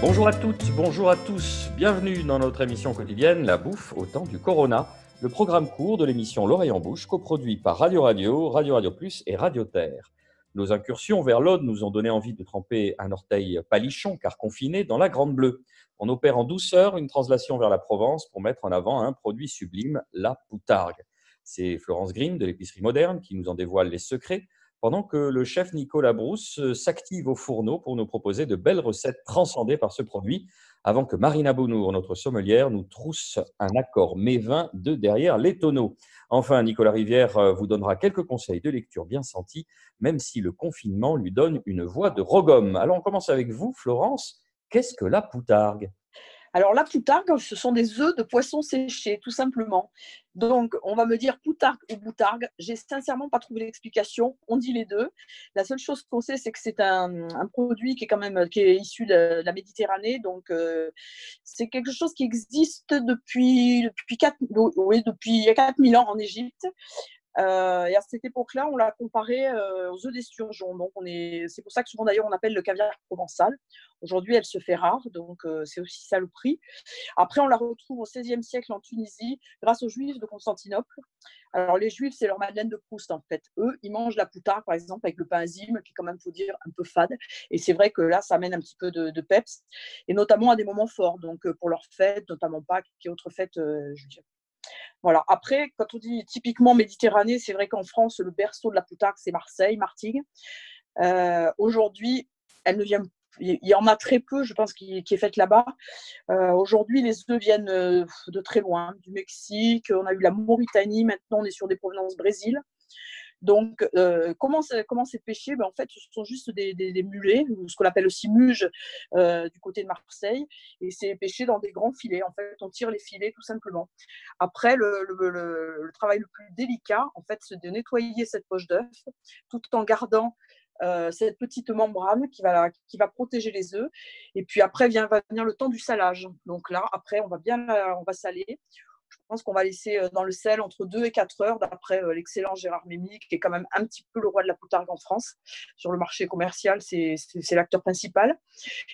Bonjour à toutes, bonjour à tous. Bienvenue dans notre émission quotidienne La bouffe au temps du Corona, le programme court de l'émission L'oreille en bouche, coproduit par Radio Radio, Radio Radio Plus et Radio Terre. Nos incursions vers l'Aude nous ont donné envie de tremper un orteil palichon, car confiné, dans la Grande Bleue. On opère en douceur une translation vers la Provence pour mettre en avant un produit sublime, la poutargue. C'est Florence Grimm de l'épicerie moderne qui nous en dévoile les secrets pendant que le chef Nicolas Brousse euh, s'active au fourneau pour nous proposer de belles recettes transcendées par ce produit, avant que Marina Bounour, notre sommelière, nous trousse un accord mévin de derrière les tonneaux. Enfin, Nicolas Rivière euh, vous donnera quelques conseils de lecture bien sentis, même si le confinement lui donne une voix de rogome. Alors, on commence avec vous, Florence. Qu'est-ce que la poutargue? Alors la poutargue, ce sont des œufs de poisson séchés, tout simplement. Donc on va me dire poutargue ou boutargue. J'ai sincèrement pas trouvé l'explication. On dit les deux. La seule chose qu'on sait, c'est que c'est un, produit qui est quand même qui est issu de, la Méditerranée. Donc euh, c'est quelque chose qui existe depuis depuis 4, oui, depuis 4000 ans en Égypte. Euh, et à cette époque-là, on l'a comparé euh, aux œufs d'esturgeon. Donc, on est, c'est pour ça que souvent d'ailleurs on appelle le caviar provençal. Aujourd'hui, elle se fait rare, donc euh, c'est aussi ça le prix. Après, on la retrouve au XVIe siècle en Tunisie grâce aux Juifs de Constantinople. Alors, les Juifs, c'est leur Madeleine de Proust en fait. Eux, ils mangent la poutarde, par exemple, avec le pain azime, qui quand même, faut dire, un peu fade. Et c'est vrai que là, ça amène un petit peu de, peps, et notamment à des moments forts. Donc, pour leurs fêtes, notamment Pâques, qui est autre fête, je dirais voilà. Après, quand on dit typiquement Méditerranée, c'est vrai qu'en France, le berceau de la poutargue, c'est Marseille, Martigues. Euh, aujourd'hui, ne il y en a très peu, je pense, qui, est faite là-bas. Euh, aujourd'hui, les œufs viennent euh, de très loin, du Mexique, on a eu la Mauritanie, maintenant on est sur des provenances Brésil. Donc, euh, comment c'est pêché ben, En fait, ce sont juste des, mulets, ou ce qu'on appelle aussi muges euh, du côté de Marseille, et c'est pêché dans des grands filets. En fait, on tire les filets tout simplement. Après, le, travail le plus délicat, en fait, c'est de nettoyer cette poche d'œuf tout en gardant euh, cette petite membrane qui va, qui va protéger les œufs. Et puis après vient, va venir le temps du salage. Donc là, après, on va bien on va saler. Je pense qu'on va laisser euh, dans le sel entre 2 et 4 heures, d'après euh, l'excellent Gérard Mémy, qui est quand même un petit peu le roi de la poutargue en France. Sur le marché commercial, c'est l'acteur principal.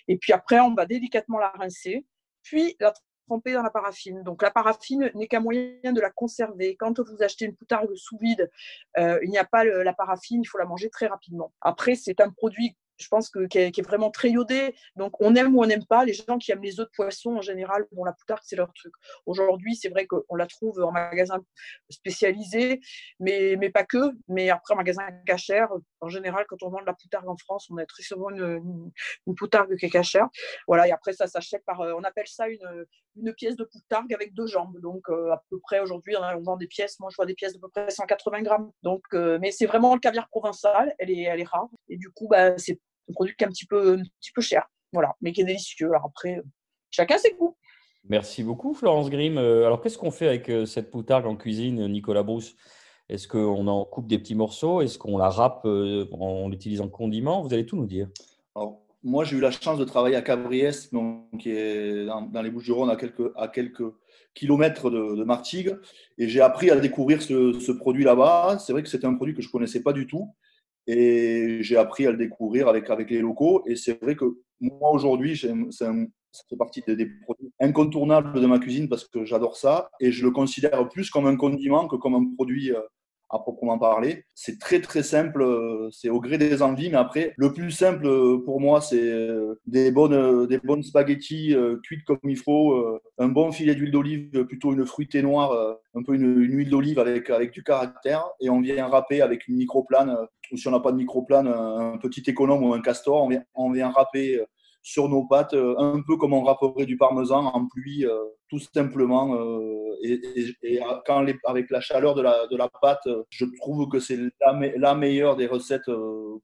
Et puis après, on va délicatement la rincer, puis la tremper dans la paraffine. Donc la paraffine n'est qu'un moyen de la conserver. Quand vous achetez une poutargue sous vide, euh, il n'y a pas la paraffine, il faut la manger très rapidement. Après, c'est un produit je pense que qui est, vraiment très iodé. Donc on aime ou on n'aime pas. Les gens qui aiment les œufs de poisson en général, bon la poutarde c'est leur truc. Aujourd'hui c'est vrai qu'on la trouve en magasin spécialisé, mais, mais pas que. Mais après en magasin cachère, en général quand on vend de la poutarde en France, on a très souvent une, une, poutarde qui est cachère. Voilà et après ça s'achète par, euh, on appelle ça une, une pièce de poutargue avec deux jambes. Donc euh, à peu près aujourd'hui on vend des pièces. Moi je vois des pièces de peu près 180 grammes. Donc euh, mais c'est vraiment le caviar provençal. Elle est elle est rare et du coup bah c'est un produit qui est un petit peu, un petit peu cher, voilà, mais qui est délicieux. Alors après, chacun ses goûts. Merci beaucoup, Florence Grimm. Euh, alors, qu'est-ce qu'on fait avec euh, cette poutargue en cuisine, Nicolas Brousse? Est-ce qu'on en coupe des petits morceaux? Est-ce qu'on la râpe euh, en l'utilise en condiment? Vous allez tout nous dire. Alors, moi, j'ai eu la chance de travailler à Cabriès, qui est dans, les Bouches-du-Rhône, à quelques, à quelques kilomètres de, Martigues. Et j'ai appris à découvrir ce, ce produit là-bas. C'est vrai que c'était un produit que je ne connaissais pas du tout. Et j'ai appris à le découvrir avec, avec les locaux. Et c'est vrai que moi, aujourd'hui, ça fait partie des, produits incontournables de ma cuisine parce que j'adore ça. Et je le considère plus comme un condiment que comme un produit euh, à proprement parler. C'est très très simple, euh, c'est au gré des envies, mais après, le plus simple euh, pour moi, c'est des bonnes, des bonnes spaghettis cuites comme il faut, un bon filet d'huile d'olive, plutôt une fruitée noire, un peu une, huile d'olive avec, avec du caractère, et on vient râper avec une microplane, ou si on n'a pas de microplane, un petit économe ou un castor, on vient, râper sur nos pâtes, euh, un peu comme on râperait du parmesan en pluie, euh, tout simplement. Euh, et, quand avec la chaleur de la, pâte, je trouve que c'est la, meilleure des recettes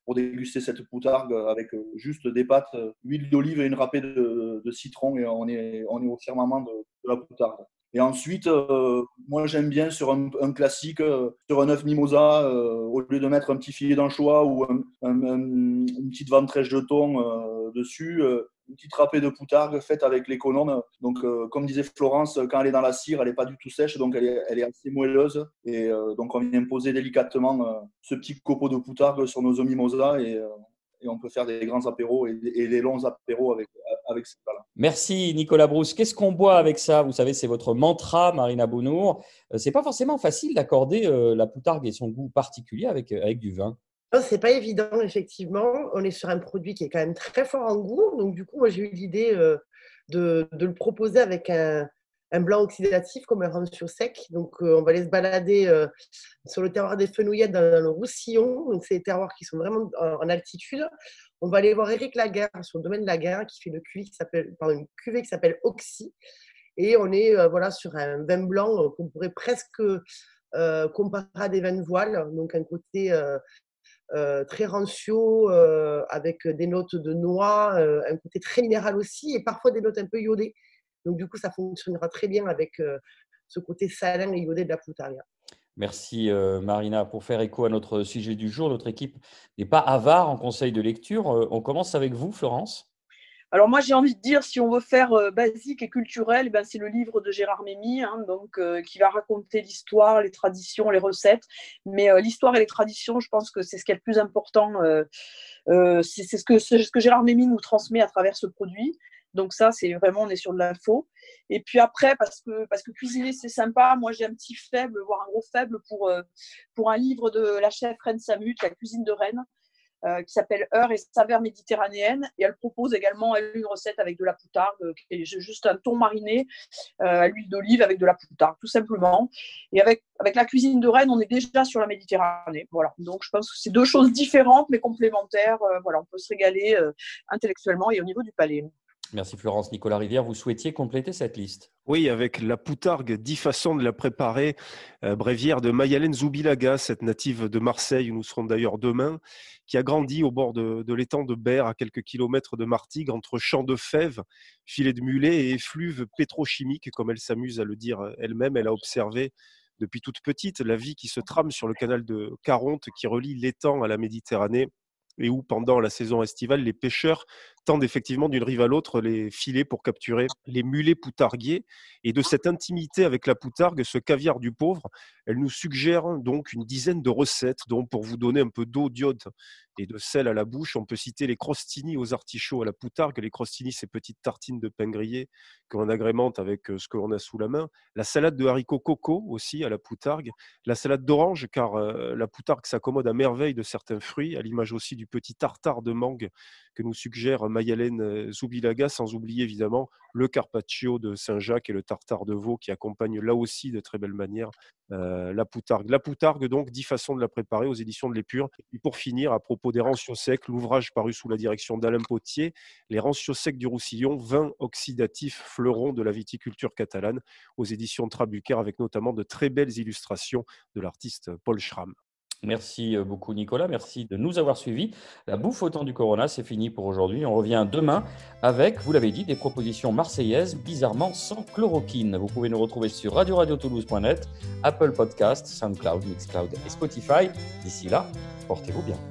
pour déguster cette poutargue avec juste des pâtes, huile d'olive et une râpée de, citron et on est, on est au firmament de, de la poutargue. Et ensuite, euh, moi j'aime bien sur un, classique, euh, sur un œuf mimosa, euh, au lieu de mettre un petit filet d'anchois ou une petite ventrèche de thon dessus, une petite râpée de poutargue faite avec l'économe. Donc, comme disait Florence, quand elle est dans la cire, elle n'est pas du tout sèche, donc elle est, assez moelleuse. Et donc, on vient poser délicatement ce petit copeau de poutargue sur nos œufs mimosa et et on peut faire des grands apéros et, des longs apéros avec, avec ces là Merci Nicolas Brousse. Qu'est-ce qu'on boit avec ça? Vous savez, c'est votre mantra, Marina Bounour. Euh, c'est pas forcément facile d'accorder euh, la poutargue et son goût particulier avec, avec du vin. Non, c'est pas évident, effectivement. On est sur un produit qui est quand même très fort en goût. Donc, du coup, moi, j'ai eu l'idée de, de, le proposer avec un, un blanc oxydatif comme un rancio sec. Donc, euh, on va aller se balader euh, sur le terroir des Fenouillettes dans, le Roussillon. Donc, c'est des terroirs qui sont vraiment en, altitude. On va aller voir Eric Laguerre sur le domaine de Laguerre qui fait le cuvée qui s'appelle, une cuvée qui s'appelle Oxy. Et on est euh, voilà, sur un vin blanc qu'on pourrait presque comparer à des vins de voile. Donc, un côté très rancio avec des notes de noix, un côté très minéral aussi et parfois des notes un peu iodées. Donc, du coup, ça fonctionnera très bien avec euh, ce côté salin et iodé de la Poutaria. Merci euh, Marina. Pour faire écho à notre sujet du jour, notre équipe n'est pas avare en conseil de lecture. Euh, on commence avec vous, Florence. Alors moi j'ai envie de dire si on veut faire basique et culturel, eh ben, c'est le livre de Gérard Mémy, hein, donc qui va raconter l'histoire, les traditions, les recettes. Mais l'histoire et les traditions, je pense que c'est ce qui est le plus important. c'est ce que, ce que Gérard Mémy nous transmet à travers ce produit. Donc ça, c'est vraiment, on est sur de l'info. Et puis après, parce que, parce que cuisiner, c'est sympa, moi j'ai un petit faible, voire un gros faible pour, euh, pour un livre de la chef Reine Samut, La cuisine de Rennes, euh, qui s'appelle Heure et saveurs méditerranéennes. Et elle propose également une recette avec de la poutarde, euh, juste un thon mariné à l'huile d'olive avec de la poutarde, tout simplement. Et avec, avec la cuisine de Rennes, on est déjà sur la Méditerranée. Voilà. Donc je pense que c'est deux choses différentes mais complémentaires. voilà, on peut se régaler intellectuellement et au niveau du palais. Merci Florence. Nicolas Rivière, vous souhaitiez compléter cette liste? Oui, avec la poutargue, dix façons de la préparer. Euh, bréviaire de Mayalène Zoubilaga, cette native de Marseille, où nous serons d'ailleurs demain, qui a grandi au bord de, l'étang de Berre, à quelques kilomètres de Martigues, entre champs de fèves, filets de mulets et effluves pétrochimiques, comme elle s'amuse à le dire elle-même. Elle a observé depuis toute petite la vie qui se trame sur le canal de Caronte, qui relie l'étang à la Méditerranée et où pendant la saison estivale, les pêcheurs tendent effectivement d'une rive à l'autre les filets pour capturer les mulets poutarguiers. Et de cette intimité avec la poutargue, ce caviar du pauvre, elle nous suggère donc une dizaine de recettes, dont pour vous donner un peu d'eau d'iode et de sel à la bouche, on peut citer les crostini aux artichauts à la poutargue. Les crostini, ces petites tartines de pain grillé que l'on agrémente avec euh, ce que l'on a sous la main. La salade de haricots coco aussi à la poutargue. La salade d'orange, car euh, la poutargue s'accommode à merveille de certains fruits, à l'image aussi du petit tartare de mangue que nous suggère Mayalène euh, Zoubilaga, sans oublier évidemment le carpaccio de Saint-Jacques et le tartare de veau qui accompagnent là aussi de très belle manière euh, la poutargue. La poutargue, donc, dix façons de la préparer aux éditions de l'Épure. Et pour finir, à propos des rancios secs, l'ouvrage paru sous la direction d'Alain Potier, Les rancios secs du Roussillon, vin oxydatif fleurons de la viticulture catalane, aux éditions Trabucaire, avec notamment de très belles illustrations de l'artiste Paul Schramm. Merci euh, beaucoup Nicolas, merci de nous avoir suivis. La bouffe au temps du Corona, c'est fini pour aujourd'hui. On revient demain avec, vous l'avez dit, des propositions marseillaises bizarrement sans chloroquine. Vous pouvez nous retrouver sur radio-radio-toulouse.net, Apple Podcast, SoundCloud, Mixcloud et Spotify. D'ici là, portez-vous bien.